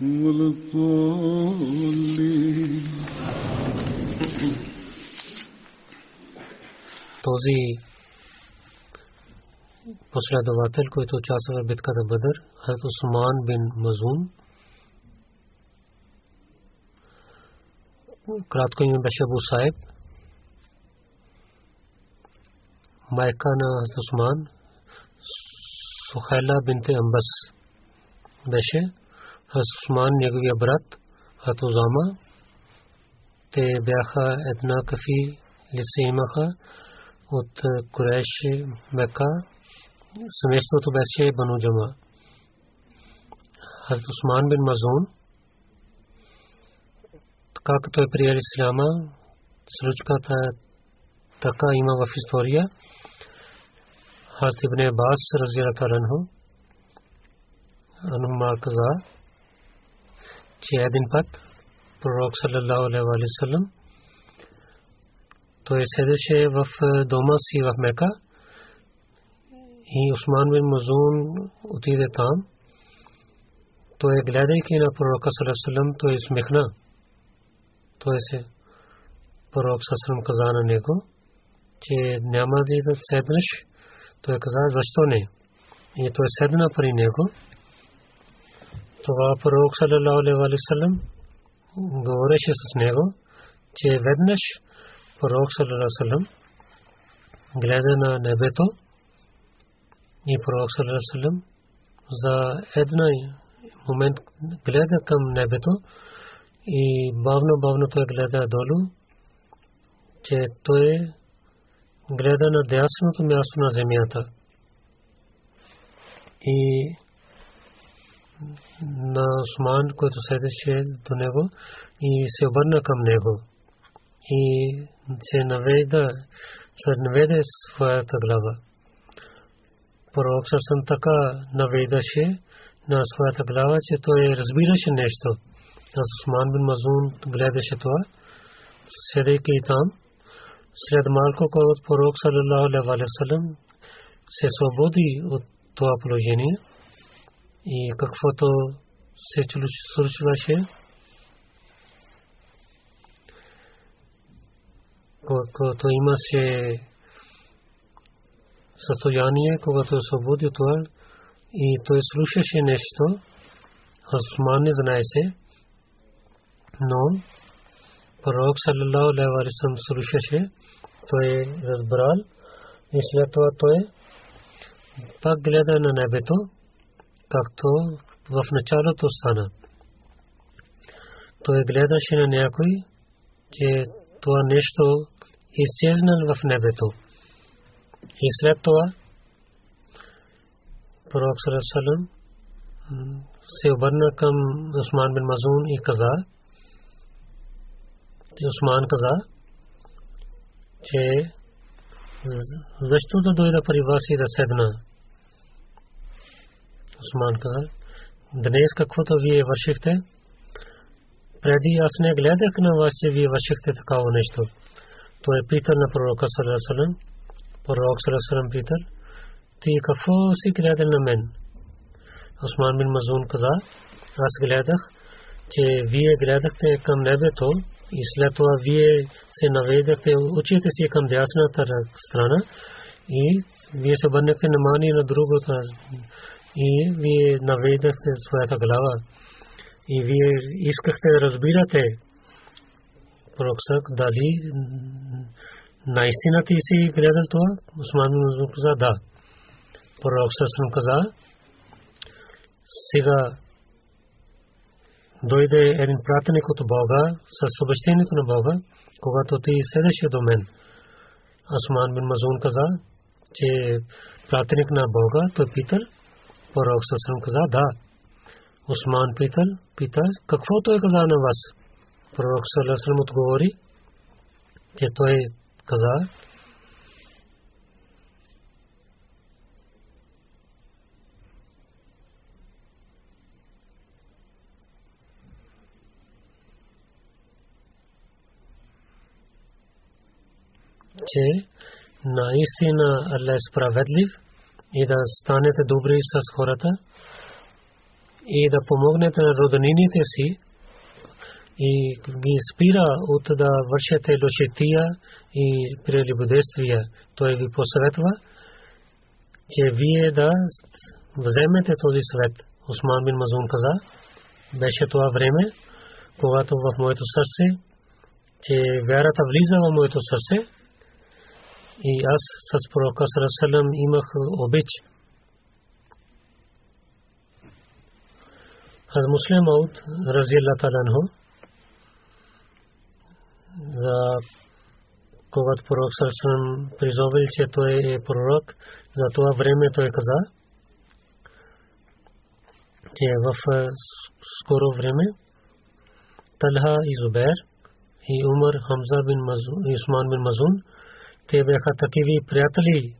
ولا الضالين този последовател, който участва в битката Бадър, Хазрат Усман бин Мазун. Кратко име беше Абу Сайб. Майка на Хазрат Усман, Сухайла бинте Амбас беше. Хазрат Усман, неговия брат, Хазрат Узама. Те бяха еднакви лице имаха от Куреш, Мека. Семейството беше Бану Джама. Хазрат Усман бин Мазун, така като е приел Исляма, случката така има в история. Хазрат Ибн Абас разира таранху. Анумар каза, че един път пророк саллалаху алейхи ва саллям той седеше в дома си в Мека и Усман бин Мазун отиде там. Той гледайки на пророка саллалаху той смехна. Той се пророк саллалаху каза на него, че няма да седнеш. Той каза, защо не? И той седна при него. Това пророк саллалаху алейхи ва саллям говореше с него, че веднъж пророк саллаллаху гледа на небето и пророк саллаллаху за един момент гледа към небето и бавно бавно той гледа долу, че той гледа на дясното място на земята. И на Осман, който седеше до него и се обърна към него и се наведа, се наведе своята глава. Пророк съм така наведаше на своята глава, че той разбираше нещо. Аз Усман бин Мазун гледаше това, седейки там. След малко, когато пророк саллалаху алейхи ва саллям се свободи от това положение и каквото се случваше, когато имаше състояние, когато освободи това и той слушаше нещо, Осман не знаеше, но пророк саллалаху алейхи ва слушаше, той разбрал и след това той пак гледа на небето, както в началото стана. Той гледаше на някой, че това нещо изчезнал в небето. И след това пророк Салам се обърна към Усман бин Мазун и каза, че Усман каза, че защо да дойда при вас и да седна? Усман каза, днес каквото вие вършихте, преди аз не гледах на вас, че вие вършихте такава нещо. Той е питал на пророка Салесалем, пророк Салесалем питал, ти какво си гледал на мен? Осман бин Мазун каза, аз гледах, че вие гледахте към небето и след това вие се наведахте очите си към дясната страна и вие се обърнахте внимание на другото и вие наведахте своята глава и вие искахте да разбирате пророксък дали наистина ти си гледал това? Осман Мазун каза да. Пророксък съм каза сега дойде един пратеник от Бога с обещението на Бога, когато ти седеше до мен. Асман бин Мазун каза, че пратеник на Бога, той питал, пророк Сасрам каза, да. Осман питал, пита, какво той каза на вас? Пророк Сасрам отговори, че той каза, че наистина Allah е справедлив и да станете добри с хората и да помогнете на роднините си и ги спира от да вършите лошетия и прелюбодействия. Той ви посъветва, че вие да вземете този свет. Осман бин Мазун каза, беше това време, когато в моето сърце, че вярата влиза в моето сърце, и аз с пророка Сарасалам имах обич. Хаз Муслим Ауд, рази Аллах Таланху, за когато пророк Сарасалам призовил, че той е пророк, за това време той каза, че в скоро време Талха и Зубер и Умар Хамза бин Мазун, Усман бин Мазун те бяха такива приятели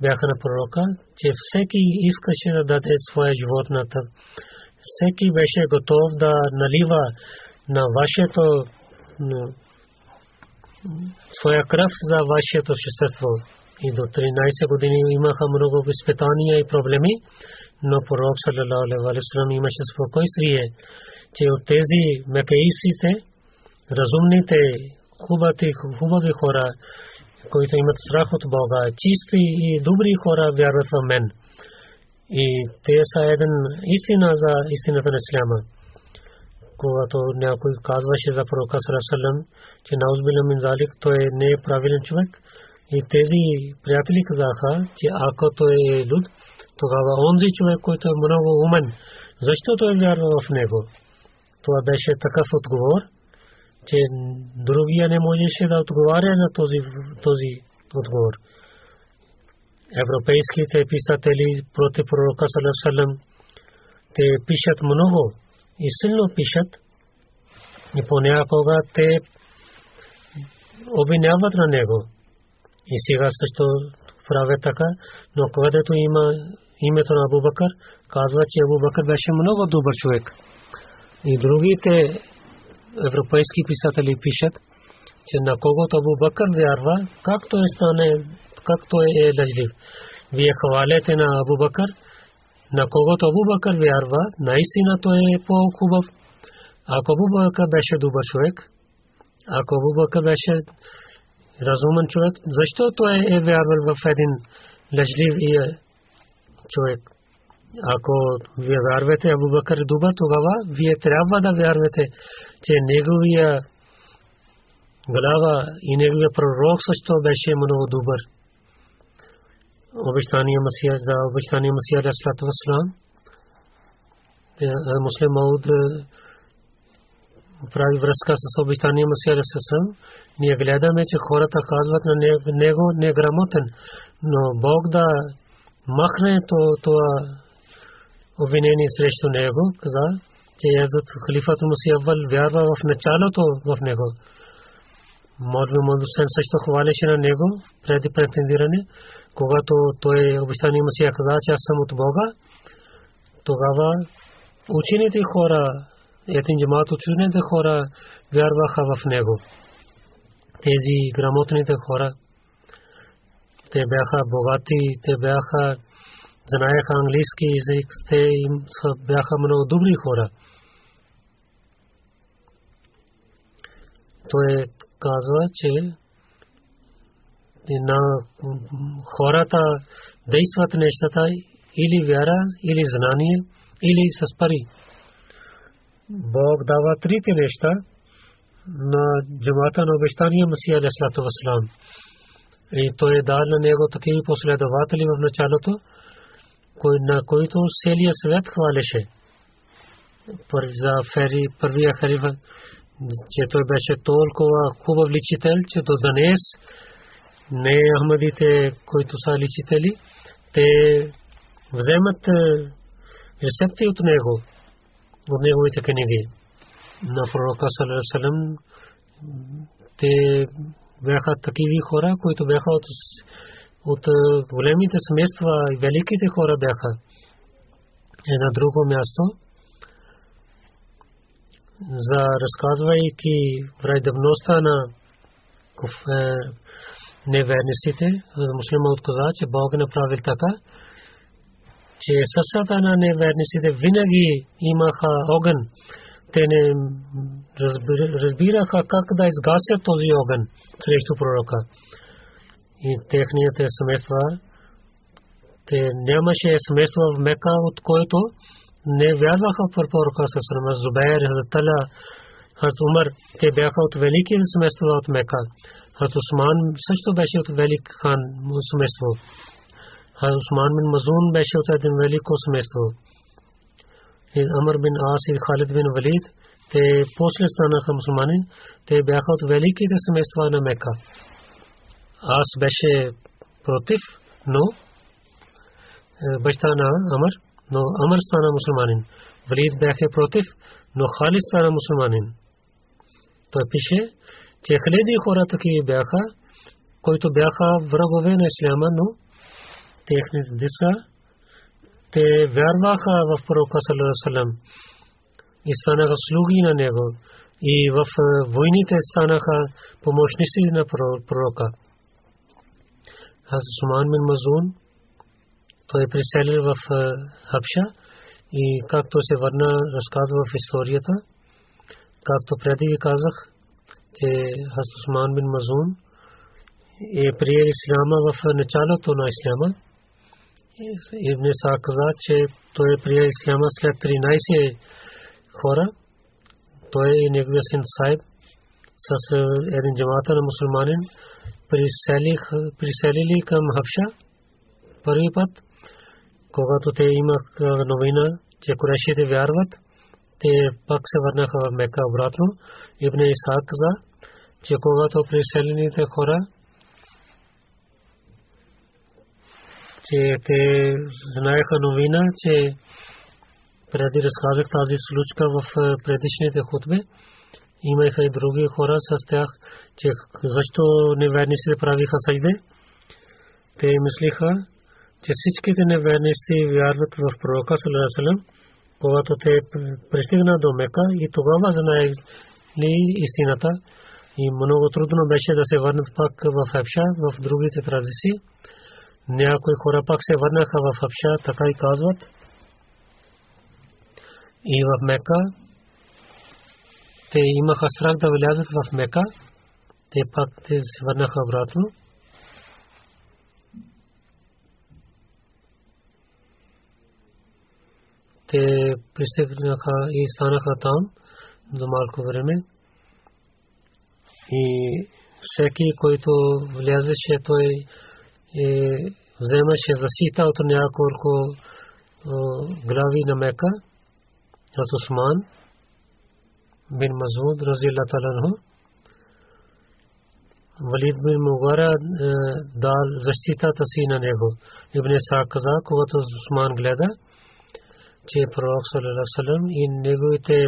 бяха на пророка, че всеки искаше да даде своя живот на тъп. Всеки беше готов да налива на вашето своя кръв за вашето същество. И до 13 години имаха много изпитания и проблеми, но пророк саллалаху имаше спокойствие, че от тези мекаисите, разумните, хубави хора, които имат страх от Бога, чисти и добри хора вярват в мен. И те са един истина за истината на Исляма. Когато някой казваше за пророка Сарасалам, че наузбила мин залик, той не е правилен човек. И тези приятели казаха, че ако той е люд, тогава онзи човек, който е много умен, защо той вярва в него? Това беше такъв отговор че другия не можеше да отговаря на този, този отговор. Европейските писатели против пророка Салам, те пишат много и силно пишат и понякога те обвиняват на него. И сега също правят така, но когато има името на Абу Бакър, казва, че Абу Бакър беше много добър човек. И другите европейски писатели пишат, че на когото Абу Бакър вярва, както е стане, както е лъжлив. Вие хвалете на Абу Бакър, на когото Абу Бакър вярва, наистина той е по-хубав. Ако Абу Бакър беше добър човек, ако Абу Бакър беше разумен човек, защо той е вярвал в един лъжлив човек? Ако вие вярвате Абу Бакър добър, тогава вие трябва да вярвате, че неговия глава и неговия пророк също беше много добър. Обещания Масия за обещания Масия Алейхиссалату Вассалам. Муслим Мауд прави връзка с обещания Масия Алейхиссалам. Ние гледаме, че хората казват на него неграмотен, но Бог да махне това обвинение срещу него, каза, че Язът халифът Мусиявал вярва в началото в него. Модви Мадусен също хвалеше на него преди претендиране, когато той обещани Мусия каза, че аз съм от Бога, тогава учените хора, един джамат учените хора вярваха в него. Тези грамотните хора, те бяха богати, те бяха знаеха английски език, те им бяха много добри хора. Той казва, че на хората действат нещата или вяра, или знание, или с пари. Бог дава трите неща на джамата на обещания Масия Алейхиссалату Вассалам. И той е дал на него такива последователи в началото, на които целия свет хвалеше. За Фери, първия халифа, че той беше толкова хубав личител, че до днес не Ахмадите, които са личители, те вземат рецепти от него, от неговите книги. На пророка Салам те бяха такива хора, които бяха от, от големите семейства и великите хора бяха. Е на друго място, за разказвайки враждебността на е, неверниците, муслима отказа, че Бог е направил така, че сърцата на неверниците винаги имаха огън. Те не разбираха как да изгасят този огън срещу пророка. И техните семейства, те нямаше семейство в Мека, от който не вярваха в пророка с Зубайр, Хазатала, Хазат Умар. Те бяха от велики семейства от Мека. Хазат Усман също беше от велик хан семейство. Усман бин Мазун беше от един велико семейство. Амр бин Ас и Халид бин Валид, те после станаха мусулмани, те бяха от великите семейства на Мека. Аз беше против, но баща на Амр, но Амр стана мусулманин. Валид бяха против, но Халид стана мусулманин. Той пише, че хиляди хора такива бяха, които бяха врагове на Исляма, но техните деца, те вярваха в пророка Салам и станаха слуги на него и в войните станаха помощници на пророка. Аз Суман бин Мазун, той е преселил в Хабша и както се върна, разказва в историята, както преди ви казах, че Хаз Усман бин Мазун е приел Исляма в началото на Исляма Ибн Са каза, че той е приел исляма след 13 хора. Той и неговия син Сайб с е, един джамата на мусулманин приселили към Хабша първи път, когато те имах новина, че корешите вярват, те пак се върнаха в Мека обратно. Ибн Исаак каза, че когато приселените хора че те знаеха новина, че преди разказах тази случка в предишните хутбе. Имаха и други хора с тях, че защо неверници правиха sajde. Те мислиха, че всичките неверници вярват в пророка Салалалалалалам, когато те пристигна до Мека и тогава знаели истината. И много трудно беше да се върнат пак в Ефша, в другите традиции. Някои хора пак се върнаха в Хабша, така и казват. И в Мека те имаха страх да влязат в Мека. Те пак те се върнаха обратно. Те пристигнаха и станаха там за малко време. И всеки, който влязеше, той вземаше засита от няколко глави на Мека от Усман бин Мазуд разилла таланху Валид бин Мугара дал защитата си на него. Ибн Саак каза, когато Усман гледа, че пророк саллалаху и неговите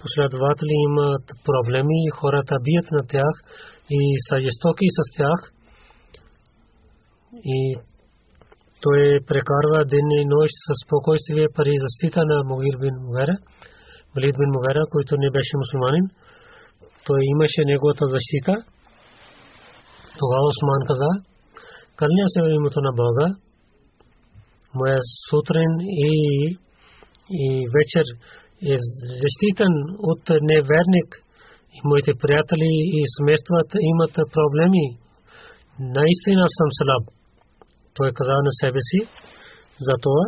последователи имат проблеми и хората бият на тях и са жестоки с тях и той прекарва ден и нощ със спокойствие пари защита на Мугир бин Мугера, Валид бин Мугера, който не беше мусулманин. Той имаше неговата защита. Тогава Осман каза, кълня се в името на Бога, моя сутрин и, и вечер е защитен от неверник и моите приятели и семействата имат проблеми. Наистина съм слаб той каза на себе си за това.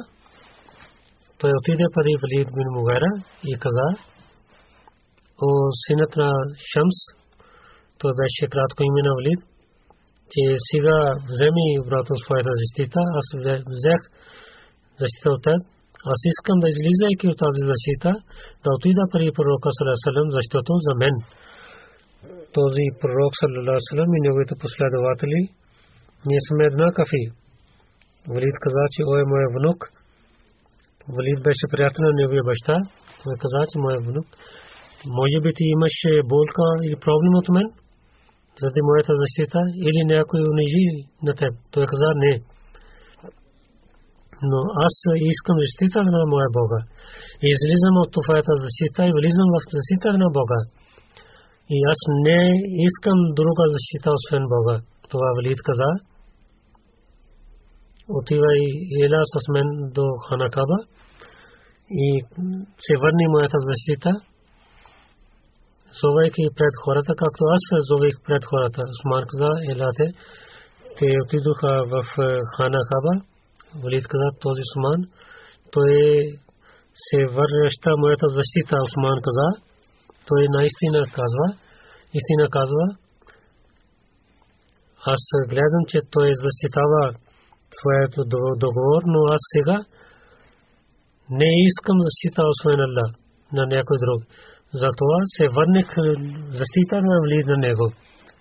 Той отиде пари Валид бин Мугара и каза, о синът на Шамс, той беше кратко име на Валид, че сега вземи обратно своята защита, аз взех защита от теб. Аз искам да излизайки от тази защита, да отида при пророка Салесалем, защото за мен този пророк Салесалем и неговите последователи ние сме еднакви. Валид каза, че ой моя внук. Валид беше приятел на неговия баща. Той каза, че моя внук. Може би ти имаше болка или проблем от мен? Заради моята защита или някой унижи на теб? Той каза, не. Но аз искам защита на моя Бога. И излизам от твоята защита и влизам в защита на Бога. И аз не искам друга защита, освен Бога. Това Валид каза отивай ела с мен до Ханакаба и се върни моята защита, зовейки пред хората, както аз зовех пред хората. Усман каза, елате, те отидоха в Ханакаба, Валид каза, този Усман, той се върнеща моята защита, Усман каза, той наистина казва, истина казва, аз гледам, че той защитава своето договор, но аз сега не искам защита освен Allah на някой друг. Затова се върнах защита на влиз на него.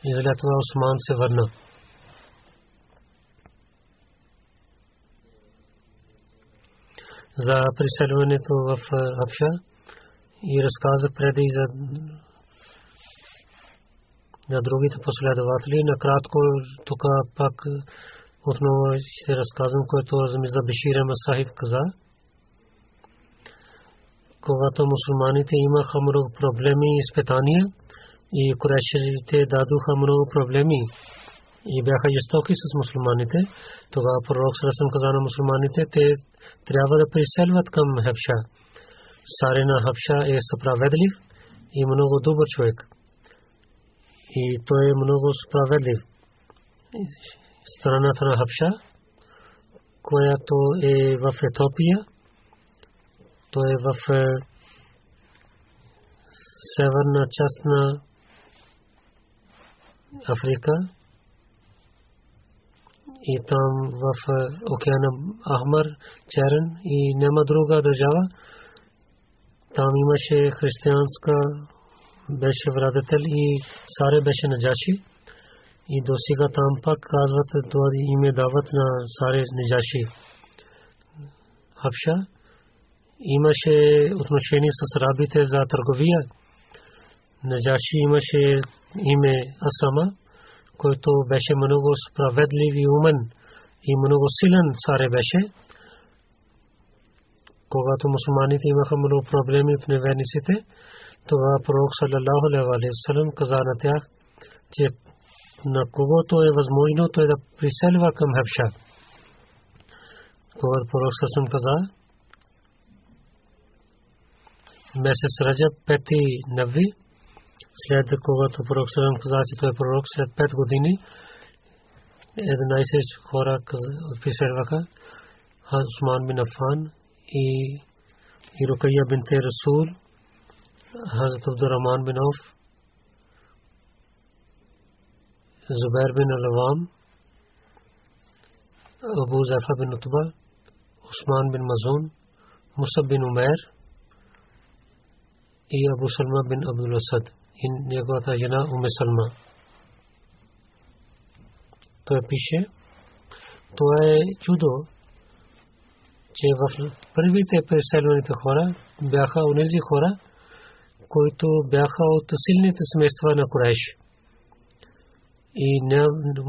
И след това Осман се върна. За преселването в Абша и разказа преди за на другите последователи. Накратко тук пак отново ще разказвам, което за Бешира Масахиб каза. Когато мусулманите имаха много проблеми и изпитания и курешите дадоха много проблеми и бяха жестоки с мусулманите, тогава пророк Сарасам каза на мусулманите, те трябва да приселват към Хабша. Сарина Хабша е справедлив и много добър човек. И той е много справедлив страната на Хабша, която е в Етопия. То е в е, северна част на Африка и там в е, океана Ахмар, Черен и няма друга държава. Там имаше християнска беше врадетел и Саре беше наджаши и до сега там пак казват това име дават на Саре Неджаши. Хабша имаше отношение с рабите за търговия. Неджаши имаше име Асама, който беше много справедлив и умен и много силен царе беше. Когато мусулманите имаха много проблеми от неверниците, тогава пророк саллалаху алейхи ва салlam каза на тях, че на когото е възможно той да приселва към Хабша. Когато пророк Сасам каза, месец Раджаб, пети нави, след когато пророк Сасам каза, че той е пророк след пет години, 11 хора приселваха, Усман бин Афан и и Рукайя бинте Расул, Хазрат Абдуррахман бин Ауф, زبیر بن الوام ابو ظیفہ بن اتبا عثمان بن مزون مصب بن عمیر и Абу Салма бин Абдул Асад и неговата жена Уме Салма. Той пише, това е чудо, че в първите преселваните хора бяха онези хора, които бяха от силните семейства на Курайш И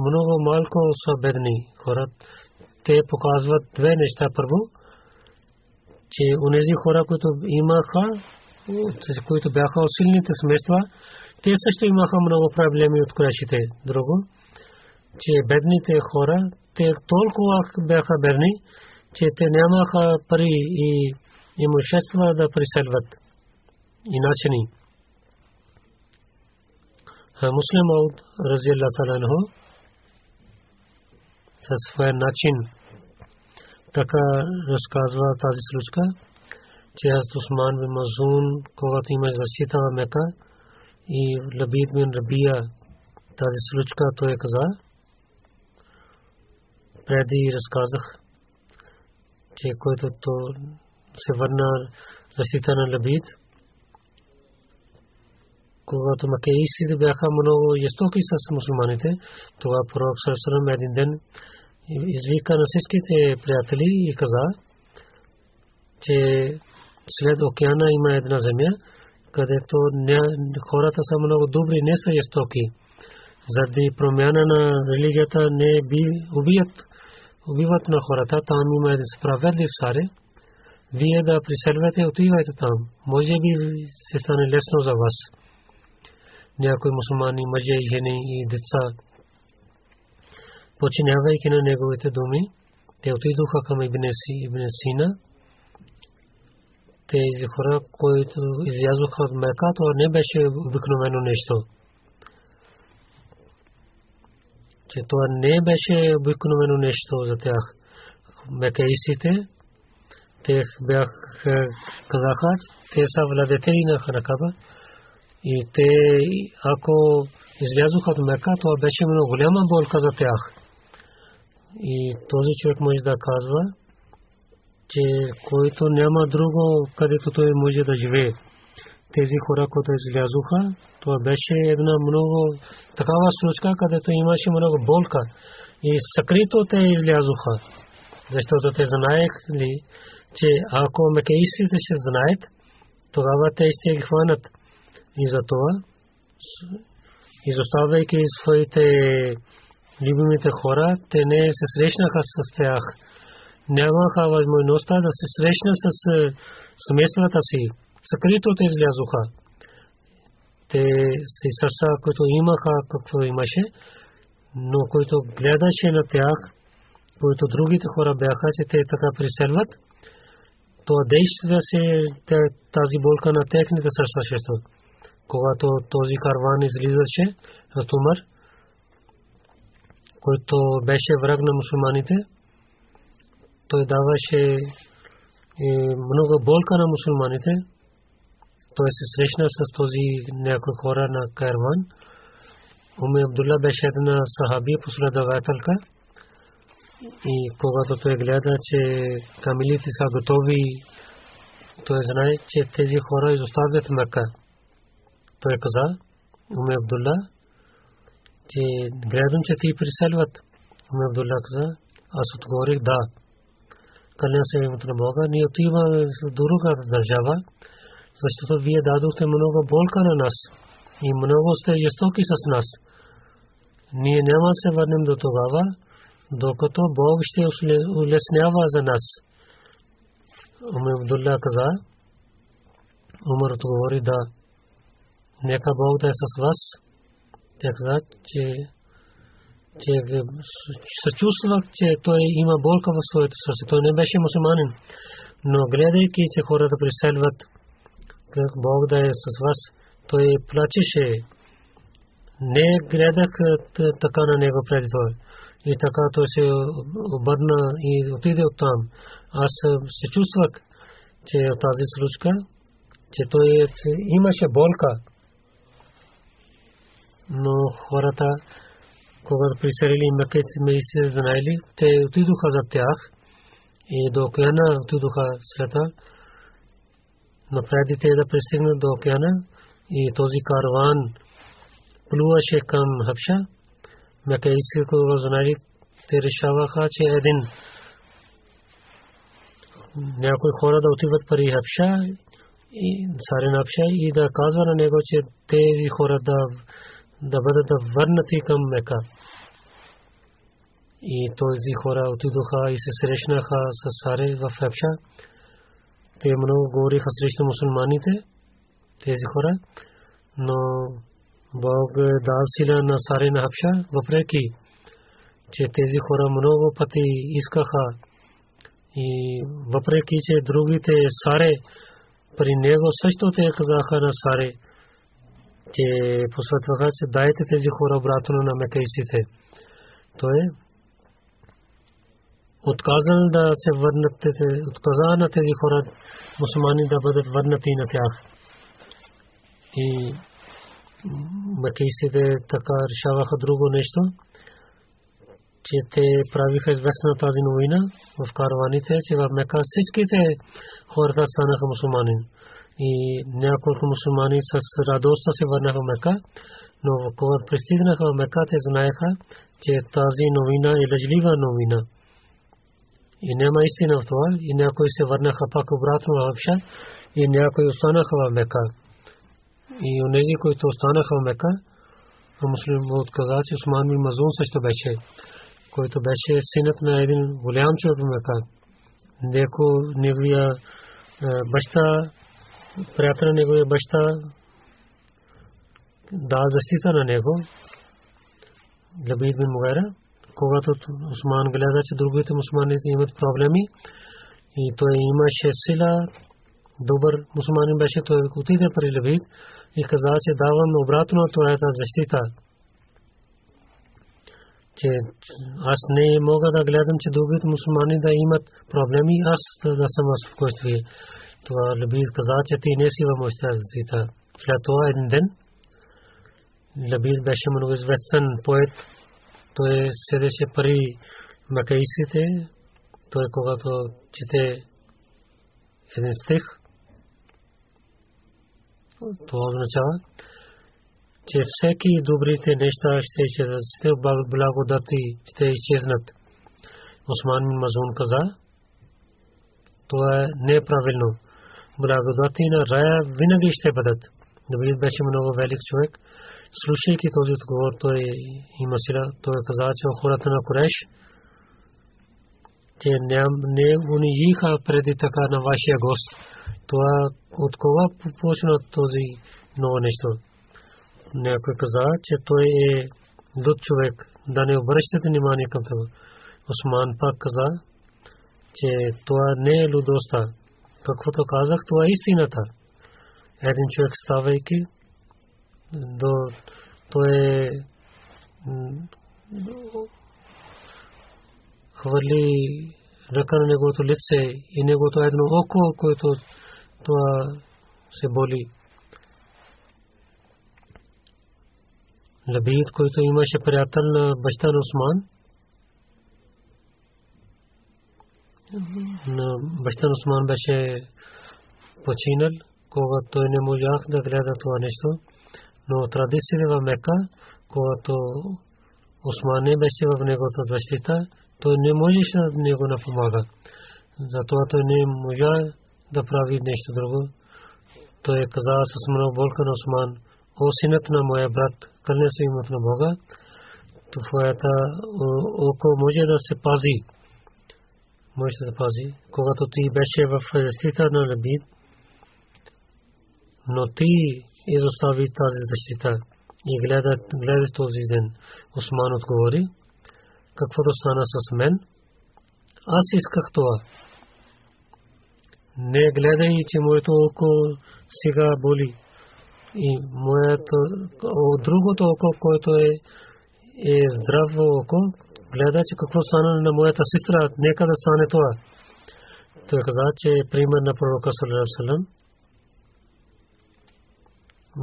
много малко са бедни хора. те показват две неща. Първо, че унези хора, които имаха, които бяха от силните семейства, те също имаха много проблеми от крашите. Друго, че бедните хора, те толкова бяха бедни, че те нямаха пари и имущества да преселват. И начини. Муслим Ауд, рази Аллах със своя начин така разказва тази случка, че аз Усман бин Мазун, когато има защита в Мека и Лабид бин Рабия, тази случка той каза, преди разказах, че който то се върна защита на Лабид, когато макеисите бяха много жестоки с мусулманите, тогава пророк Сърсърам един ден извика на всичките приятели и каза, че след океана има една земя, където хората са много добри, не са жестоки. Заради промяна на религията не би убият, убиват на хората, там има един справедлив царе. Вие да приселвате, отивайте там. Може би се стане лесно за вас някои мусулмани, мъже и жени и деца. Починявайки на неговите думи, те отидоха към Ибн Сина. Тези хора, които излязоха от Мека, това не беше обикновено нещо. Че това не беше обикновено нещо за тях. Мекаисите, те бяха казаха, те са владетели на Ханакаба. И те, ако излязоха от Мека, това беше много голяма болка за тях. И този човек може да казва, че който няма друго, където той може да живее. Тези хора, които излязоха, това беше една много такава случка, където имаше много болка. И съкрито те излязоха. Защото те знаех ли, че ако мекеисите ще знаят, тогава те ще ги хванат. И за това, изоставяйки своите любимите хора, те не се срещнаха с тях. Нямаха възможността да се срещна с е, семействата си. Съкрито те излязоха. Те си сърца, които имаха какво имаше, но които гледаше на тях, които другите хора бяха, че те така приселват, то действие се тази болка на техните сърца когато този карван излизаше от Умар, който беше враг на мусулманите, той даваше много болка на мусулманите. Той се срещна с този някой хора на карван. Уми Абдулла беше една сахаби, последователка. И когато той гледа, че камилите са готови, той знае, че тези хора изоставят Мекка. Той каза, Уме Абдулла, че гледам, че ти приселват. Уме Абдулла каза, аз отговорих да. Каля се името на Бога, ние отиваме в друга държава, защото вие дадохте много болка на нас и много сте жестоки с нас. Ние няма да се върнем до тогава, докато Бог ще улеснява за нас. Уме Абдулла каза, Умар отговори да. Нека Бог да е с вас. Тя каза, че че съчувствах, че той има болка в своето сърце. Той не беше мусулманин. Но гледайки, че хората преселват, как Бог да е с вас, той плачеше. Не гледах така на него преди това. И така той се обърна и отиде от там. Аз се чувствах, че тази случка, че той имаше болка но хората, когато приселили Мекке, се знаели, те отидоха за тях и до океана отидоха света. Но преди те да пристигнат до океана и този караван плуваше към Хабша, Мекейски, когато знаели, те решаваха, че един някои хора да отиват пари Хабша и царен Хабша и да казва на него, че тези хора да да бъдат върнати към Мека. И този хора отидоха и се срещнаха с Саре в Епша. Те много говориха срещу мусулманите, тези хора, но Бог дал сила на Саре на Хапша, въпреки че тези хора много пъти искаха и въпреки че другите Саре при него също те казаха на Саре, че посветваха, че дайте тези хора обратно на мекайсите. Той отказан да се върнат, отказа на тези хора, мусулмани да бъдат върнати на тях. И макейсите така решаваха друго нещо, че те правиха известна тази новина в караваните, че в Мека всичките хората станаха мусулмани. И няколко мусулмани с радост се върнаха в Мека, но когато пристигнаха в Мека, те знаеха, че тази новина е лъжлива новина. И няма истина в това. И някои се върнаха пак обратно в Хабша и някои останаха в Мека. И онези, които останаха в Мека, муслим отказа, че Осман Мазун също беше, който беше синът на един голям човек в Мека. Неко неговия е, баща, приятел на неговия баща, дал защита на него, Лабид бин Мугайра когато Осман гледа, че другите мусулмани имат проблеми и той имаше сила, добър мусулманин беше, той отиде при Левит и каза, че давам обратно твоята защита. Че аз не мога да гледам, че другите мусулмани да имат проблеми, аз да съм в спокойствие. Това Левит каза, че ти не си в защита. След това един ден Лабид беше много известен поет той седеше при макаисите, той когато чете един стих, това означава, че всеки добрите неща ще изчезнат, ще благодати ще изчезнат. Осман Мазун каза, това е неправилно. Благодати на рая винаги ще бъдат. Давид беше много велик човек слушайки този отговор, той има сила, той каза, че хората на Кореш, че не унижиха преди така на вашия гост. Това от кога почна този ново нещо? Някой каза, че той е луд човек, да не обръщате внимание към това. Осман пак каза, че това не е лудостта. Каквото казах, това е истината. Един човек ставайки, до то е хвърли ръка на неговото лице и неговото едно око, което това се боли. Лабид, който имаше приятел на баща на Осман, на баща на Осман беше починал, когато той не можах да гледа това нещо. Но традициите в Мека, когато Осман не беше в неговата защита, той не можеше да него да помага. Затова той не можа да прави нещо друго. Той е казал с много болка на Осман, о синът на моя брат, кълне се имат на Бога, твоята око може да се пази. Може се пази. Когато ти беше в защита на Лабид, но ти изостави тази защита и гледа, гледа този ден. Осман отговори, каквото стана с мен, аз исках това. Не гледай, че моето око сега боли. И моето, другото око, което е, е здраво око, гледа, че какво стана на моята сестра, нека да стане това. Той каза, че е пример на пророка Салам.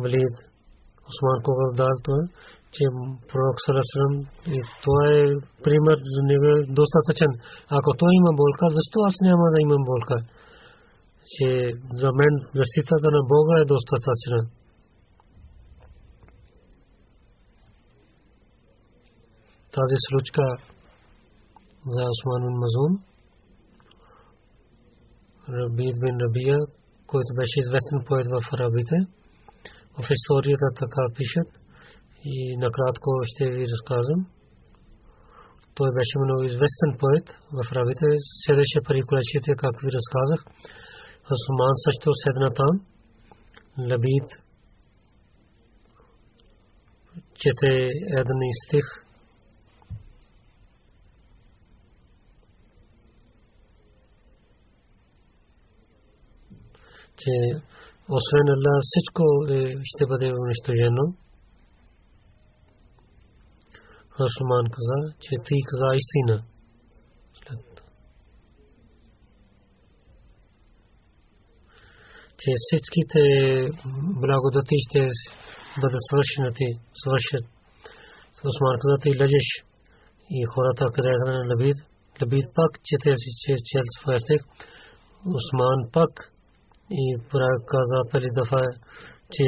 Валид Осман Кобър дал това, че пророк Салам и това е пример за него е достатъчен. Ако той има болка, защо аз няма да имам болка? Че за мен защитата на Бога е достатъчна. Тази случка за Осман бин Мазун, Рабид бин Рабия, който беше известен поет в арабите, в историята така пишат и накратко ще ви разказвам. той беше много известен поет в рабите, седеше при колечите, както ви разказах. Осман също седна там. Лабид чете един стих. Че освен Allah всичко е, ще бъде унищожено. Хасуман каза, че ти каза истина. че всичките благодати ще бъдат свършени, свършат. Осман каза, ти лежиш и хората е на Лабид. Лабид пак чете си че чел своя стих. Осман пак и пора каза първи дафа, че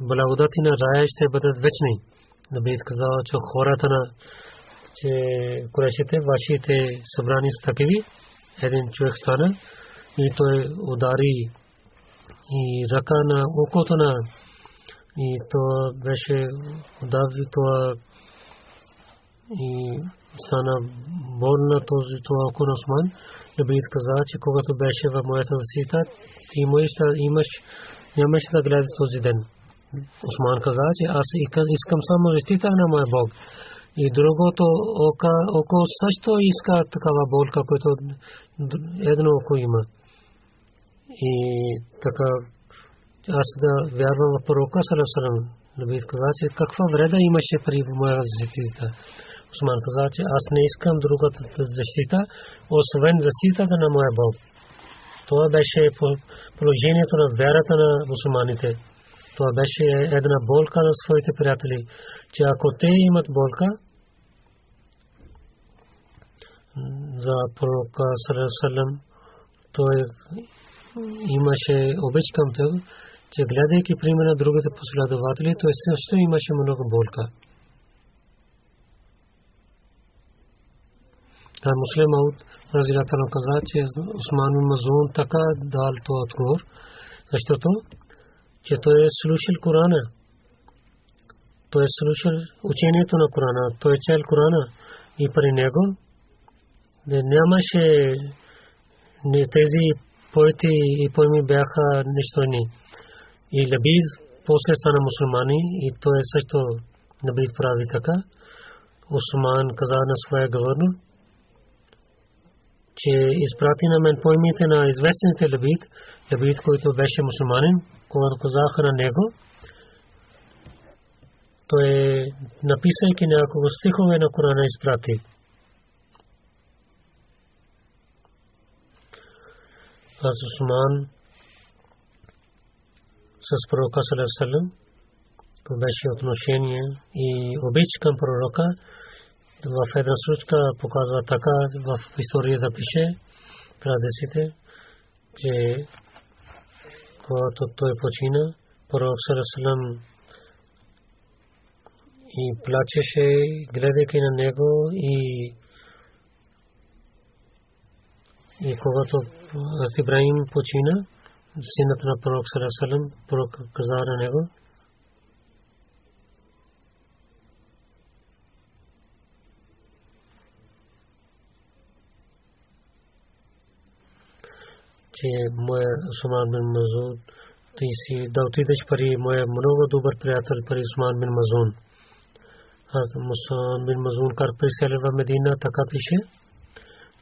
благодати на рая ще бъдат вечни. Лабид каза, че хората на че корешите, вашите събрани са такиви. Един човек стана и той удари и ръка на окото на и то беше удари това и стана болна този това око на Осман. Набит каза, че когато беше в моята защита, ти имаш, нямаше да гледаш този ден. Осман каза, че аз искам само защита на моя Бог. И другото око, око също иска такава болка, което едно око има. И така аз да вярвам в пророка Салам. Наби каза, че каква вреда имаше при моя защита. Осман каза, че аз не искам другата защита, освен защитата на моя Бог. Това беше положението на вярата на мусулманите. Това беше една болка на своите приятели, че ако те имат болка, за пророка Салам, той имаше обич към това, че гледайки пример на другите последователи, той също имаше много болка. Та муслим Ауд Разилатано каза, че Осман Мазун така дал то отговор, защото че той е слушал Корана. Той е слушал учението на Корана. Той е чел Корана и при него нямаше тези поети и поеми бяха нищойни. И Лабиз после стана мусулмани и той също Набид прави така. Осман каза на своя гвърнор, че изпрати на мен поимите на известните Лабид, Лабид, който беше мусулманин, когато казаха на него, той написайки няколко стихове на Корана изпрати. Аз Осман с пророка Салесалем. То беше отношение и обич към пророка. В една случка показва така, в историята пише, традициите, че когато той почина, пророк Салесалем и плачеше, гледайки на него и и когато Ибрахим почина, синът на пророк Салесалем, пророк каза на него, че моя Усман бин Мазун, ти си да отидеш пари, моя много добър приятел пари Усман бин Мазун. Аз Усман бин Мазун кар присели в Медина, така пише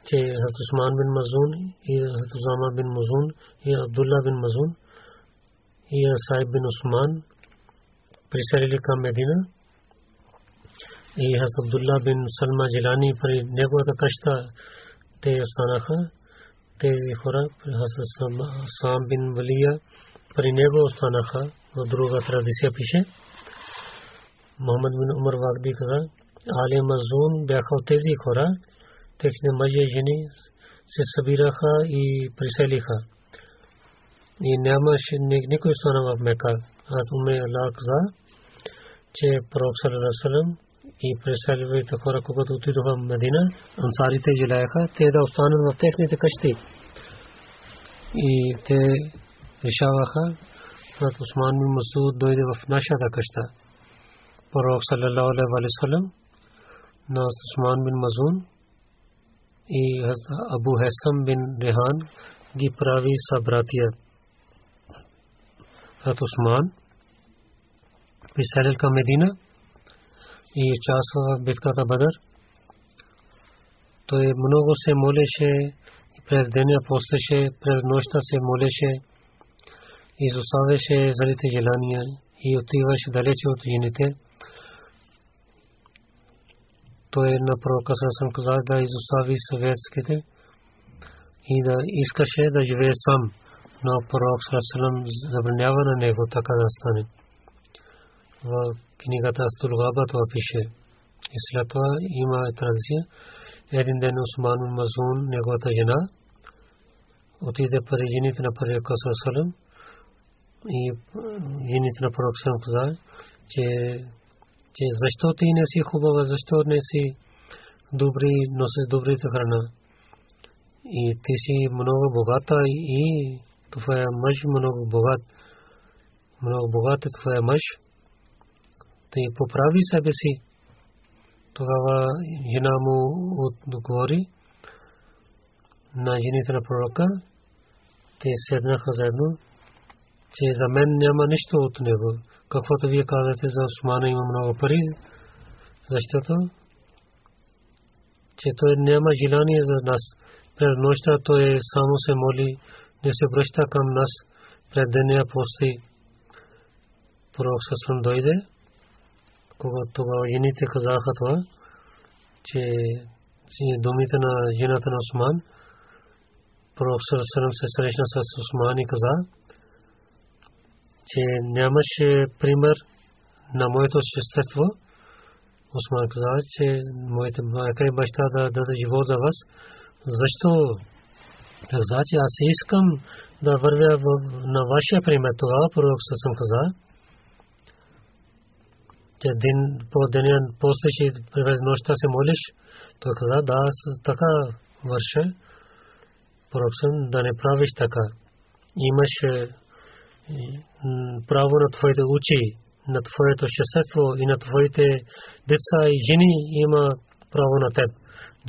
че Хазрат Усман бин Мазун и Хазрат Усама бин Мазун и Абдулла бин Мазун и Асайб бин Усман приселили към Медина и Хазрат Абдулла бин Салма Жилани при неговата къща те останаха тези хора Хазрат Сам бин Валия при него останаха в друга традиция пише Мохамед бин Умар Вагди каза Али Мазун бяха от тези хора техни мъже и жени се събираха и приселиха. И нямаше никой стана в Мека. Аз уме Allah каза, че Пророк Салалалам и преселвайте хора, когато отидоха в Медина, ансарите желаяха те да останат в техните къщи. И те решаваха, когато Усман бин Масуд дойде в нашата къща. Пророк Салалалам на Усман бин Мазун и Абу Хесам бин Рехан ги прави събратия. Хазрат Усман писалил към Медина и участва в битката Бадър. Той много се молеше през деня постеше, през нощта се молеше, изоставяше залите желания и отиваше далече от жените. Той на пророка съм казал да изостави съветските и да искаше да живее сам, но пророк Сарасалам забранява на него така да стане. В книгата Астулгаба това пише. И след това има традиция. Един ден Усман Мазун, неговата жена, отиде при жените на Пророк Сарасалам и жените на Пророк Сарасалам каза, че че защо ти не си хубава, защо не си добри, носиш добрите храна. И ти си много богата и твоя мъж много богат. Много богат е твоя мъж. Ти поправи себе си. Тогава жена му отговори на жените на пророка. Те седнаха заедно, че за мен няма нищо от него каквото вие казвате за Османа има много пари, защото че той няма желание за нас. През нощта той само се моли, не се връща към нас. Пред деня пости пророк Сасрам дойде, когато жените казаха това, че думите на жената на Осман, пророк Сасрам се срещна с Осман и каза, че нямаше пример на моето същество. Осман каза, че моите майка и баща да дадат живот за вас. Защо? Каза, че аз искам да вървя на вашия пример. Тогава пророк съм каза, че ден по деня после, че през нощта се молиш, той каза, да, така върша. Пророк съм да не правиш така. Имаш право на твоите очи, на твоето същество и на твоите деца и жени има право на теб.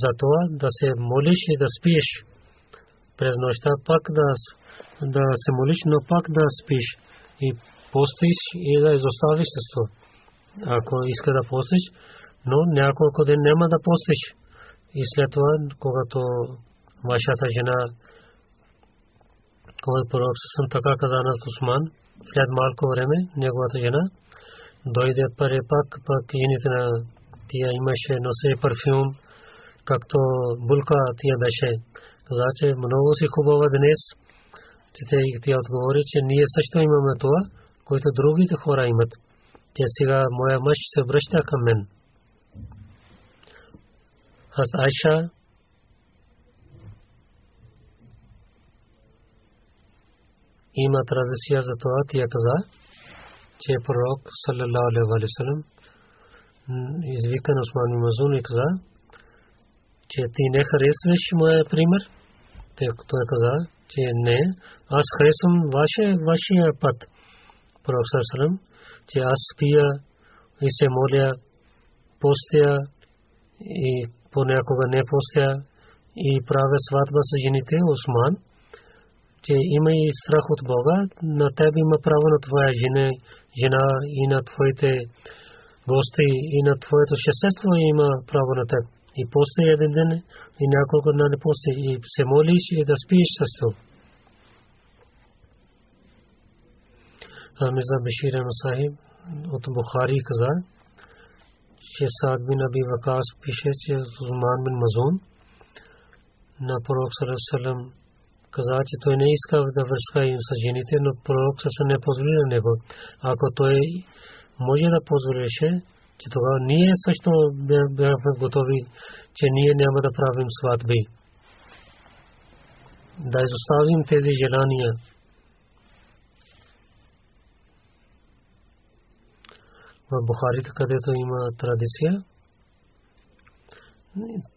Затова да се молиш и да спиш през нощта, пак да, да се молиш, но пак да спиш и постиш и да изоставиш това. Ако иска да постиш, но няколко ден няма да постиш. И след това, когато вашата жена когато пророк съм така каза на Усман, след малко време неговата жена дойде пари пак, пак жените на тия имаше носе парфюм, както булка тия беше. Каза, че много си хубава днес. Че тя отговори, че ние също имаме това, което другите хора имат. Че сега моя мъж се връща към мен. Аз Айша има традиция за това, тя каза, че пророк саллалаху алейхи ва саллям извика не харесваш моя пример. Той каза, че не, аз харесвам че аз пия и се моля, постя и понякога не постя и правя сватба с жените Осман че има и страх от Бога, на теб има право на твоя жена, жена и на твоите гости и на твоето шестество има право на теб. И после един ден и няколко дни после и се молиш и да спиш с това. Амиза Бешир Сахиб от Бухари каза, че Саад бин Аби Вакас пише, че Зуман бин Мазун на пророк Салам каза, че той не иска да връзка им с жените, но пророк също не позволи на него. Ако той може да позволеше, че тогава ние също бяхме готови, че ние няма да правим сватби. Да изоставим тези желания. В Бухарите, където има традиция,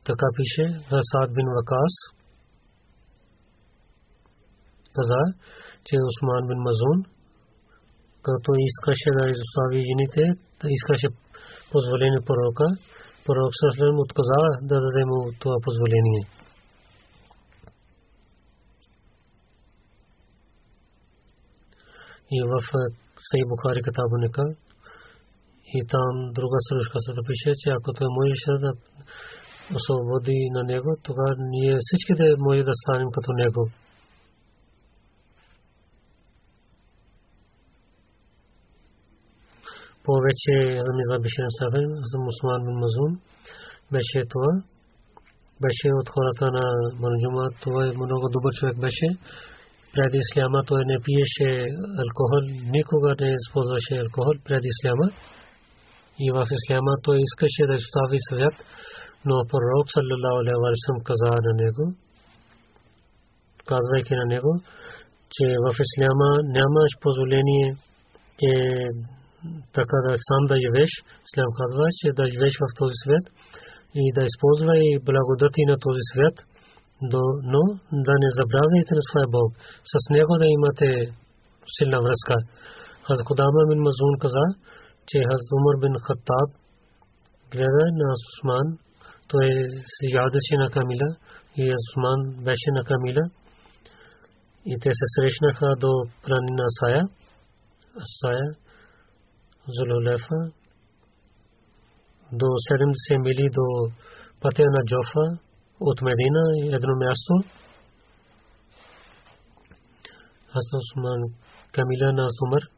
така пише, Саад бин Вакас, каза, че Осман бин Мазун, като искаше да изостави жените, да искаше позволение пророка, Пророк Саслам отказа да даде му това позволение. И в Сей Бухари Катабуника и там друга сръчка се запише, че ако той можеше да освободи на него, тогава ние всичките може да станем като него. повече за Миза Бишир Сафин, за Мусман бин Мазун, беше това. Беше от хората на Манджума, това е много добър човек беше. Преди исляма той не пиеше алкохол, никога не използваше алкохол преди исляма. И в исляма той искаше да изстави свят, но пророк саллалаху алейхи ва каза на него, казвайки на него, че в исляма нямаш позволение, че така да сам да живееш. Ислам казва, че да живееш в този свят и да използвай благодати на този свят, но да не забравяйте на своя Бог. С него да имате силна връзка. Хаз Кудама бин Мазун каза, че Хаз Умар бин Хаттаб гледа на Усман, той ядеше на Камила и Усман беше на Камила и те се срещнаха до планина Сая. Сая Зулулефа до 70 мили до пътя на Джофа от Медина едно място. Аз Усман Камила на Умар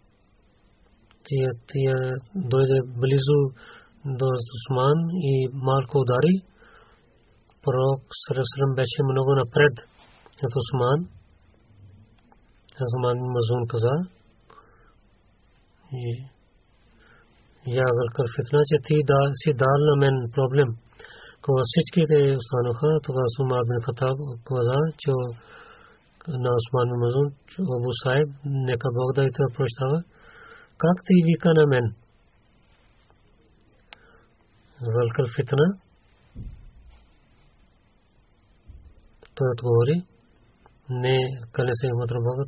тия, тия дойде близо до Усман и малко удари. Пророк Сарасрам беше много напред от Усман. Азман Мазун каза. И я велика фитна, че ти да си дал на мен проблем. Кога всичките останаха, тогава Сума бин Хатаб каза, че на Осман Мазун, Абу Сайб, нека Бог да и те прощава. Как ти вика на мен? Велика фитна. Той отговори, не кане се името на Бога,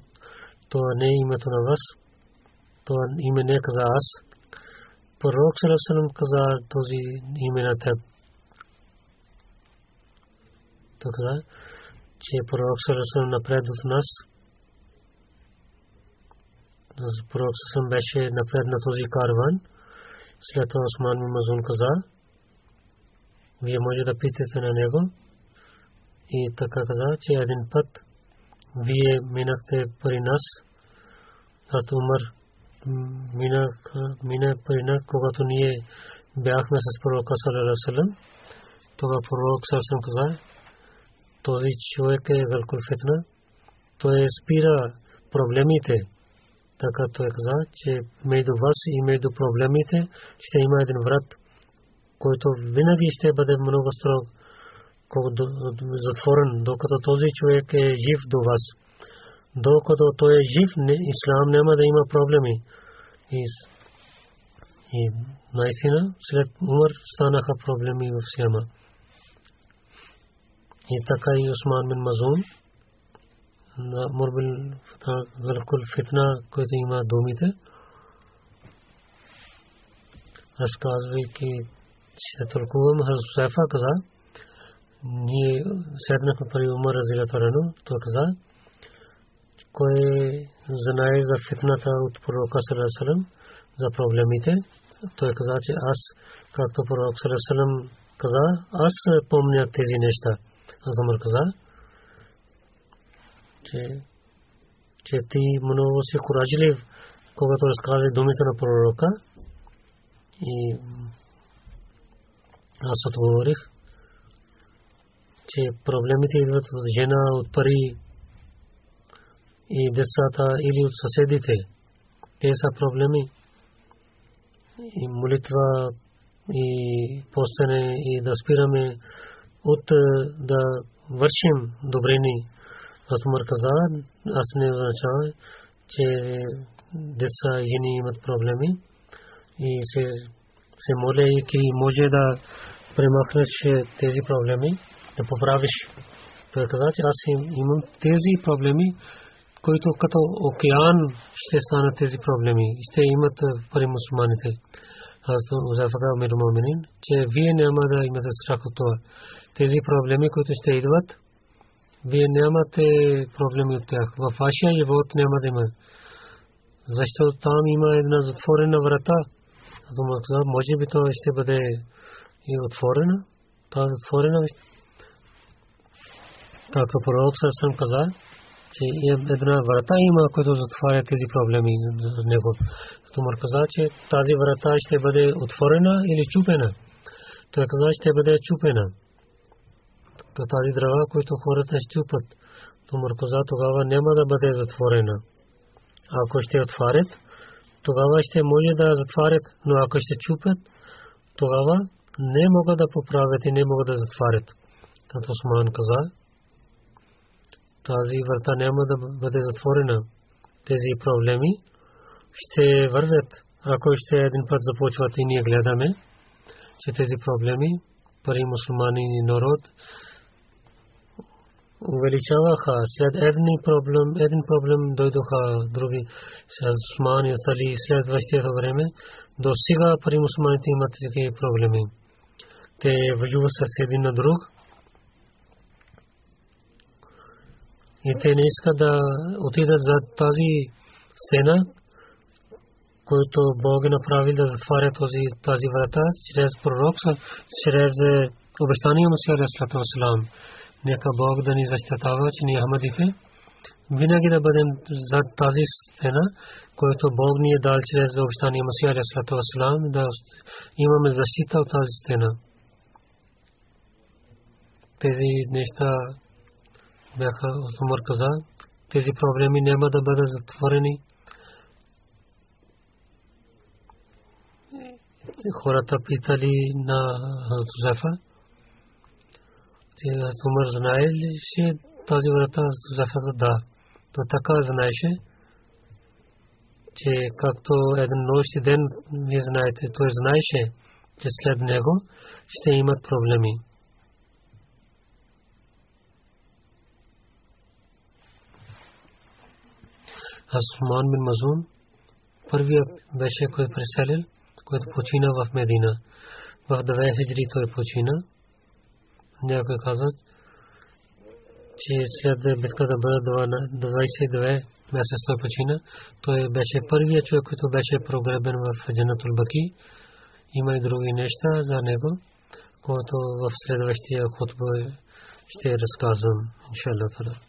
това не е името на вас, това име не каза аз. Пророк Салесалам каза този име на теб. Той каза, че пророк Салесалам напред от нас. Пророк Салесалам беше напред на този карван. След това Осман Мазун каза, вие може да питате на него. И така каза, че един път вие минахте при нас. Аз Умар мина мина прина когато ние бяхме с пророка саллалаху тогава пророк саллалаху каза този човек е велико фитна той спира проблемите така той каза че между вас и между проблемите ще има един врат който винаги ще бъде много строг затворен докато този човек е жив до вас докато той е жив, ислам няма да има проблеми. И, и наистина, след умър станаха проблеми в Сиама. И така и Осман бин Мазун, на Мурбил Велкул Фитна, който има думите, разказвайки, ще тълкувам, Хазусефа каза, ние седнахме при Умар Разилата той каза, кой знае за фитната от пророка Салесалем, за проблемите. Той каза, че аз, както пророк Салесалем каза, аз помня тези неща. Аз каза, че, че ти много си куражилив, когато разкаже думите на пророка. И аз отговорих, че проблемите идват от жена, от пари, и децата или от съседите. Те са проблеми. И молитва и постане и да спираме от да вършим добрини. Аз му каза, аз не означава, че деца жени имат проблеми и се, се моля и ки може да премахнеш тези проблеми, да поправиш. Той каза, че аз имам тези проблеми, които като океан ще станат тези проблеми. Ще имат пари мусулманите. Хазрат Узафа Амир Муминин, че вие няма да имате страх от това. Тези проблеми, които ще идват, вие нямате проблеми от тях. В вашия живот няма да има. Защото там има една затворена врата. Може би това ще бъде и отворена. Та отворена. Както пророк съм казал, че една врата има, която затваря тези проблеми за него. Тумар каза, че тази врата ще бъде отворена или чупена. Той каза, ще бъде чупена. Тази дрова, които хората щупат, Тумар каза, тогава няма да бъде затворена. Ако ще отварят, тогава ще може да затварят, но ако ще чупят, тогава не могат да поправят и не могат да затварят. Като Осман каза, тази врата няма да бъде затворена. Тези проблеми ще вървят, ако ще един път започват и ние гледаме, че тези проблеми, пари мусулмани народ, увеличаваха. След един проблем, един проблем дойдоха други с мусулмани, стали следващото време. До сега пари мусулманите имат такива проблеми. Те въжуват с един на друг и те не искат да отидат за тази стена, който Бог е направил да затваря този, тази врата чрез пророк, чрез е, обещание Мусия Расулата Васлам. Нека Бог да ни защитава, че ние Ахмадите винаги да бъдем за тази стена, който Бог ни е дал чрез обещание Мусия Расулата Васлам, да имаме защита от тази стена. Тези неща бяха Умар каза, тези проблеми няма да бъдат затворени. Хората питали на Хазрат Хазрат Умар знае ли си тази врата Зузефа? Да. То така знаеше, че както един нощ и ден, вие знаете, той знаеше, че след него ще имат проблеми. Асман бин Мазун, първият беше кой преселил, който почина в Медина. В 2 хиджри той почина. Някой казват, че след битката бъде 22 месеца почина. Той беше първият човек, който беше прогребен в Джанатул Баки. Има и други неща за него, които в следващия хотбо ще разказвам, иншаллах.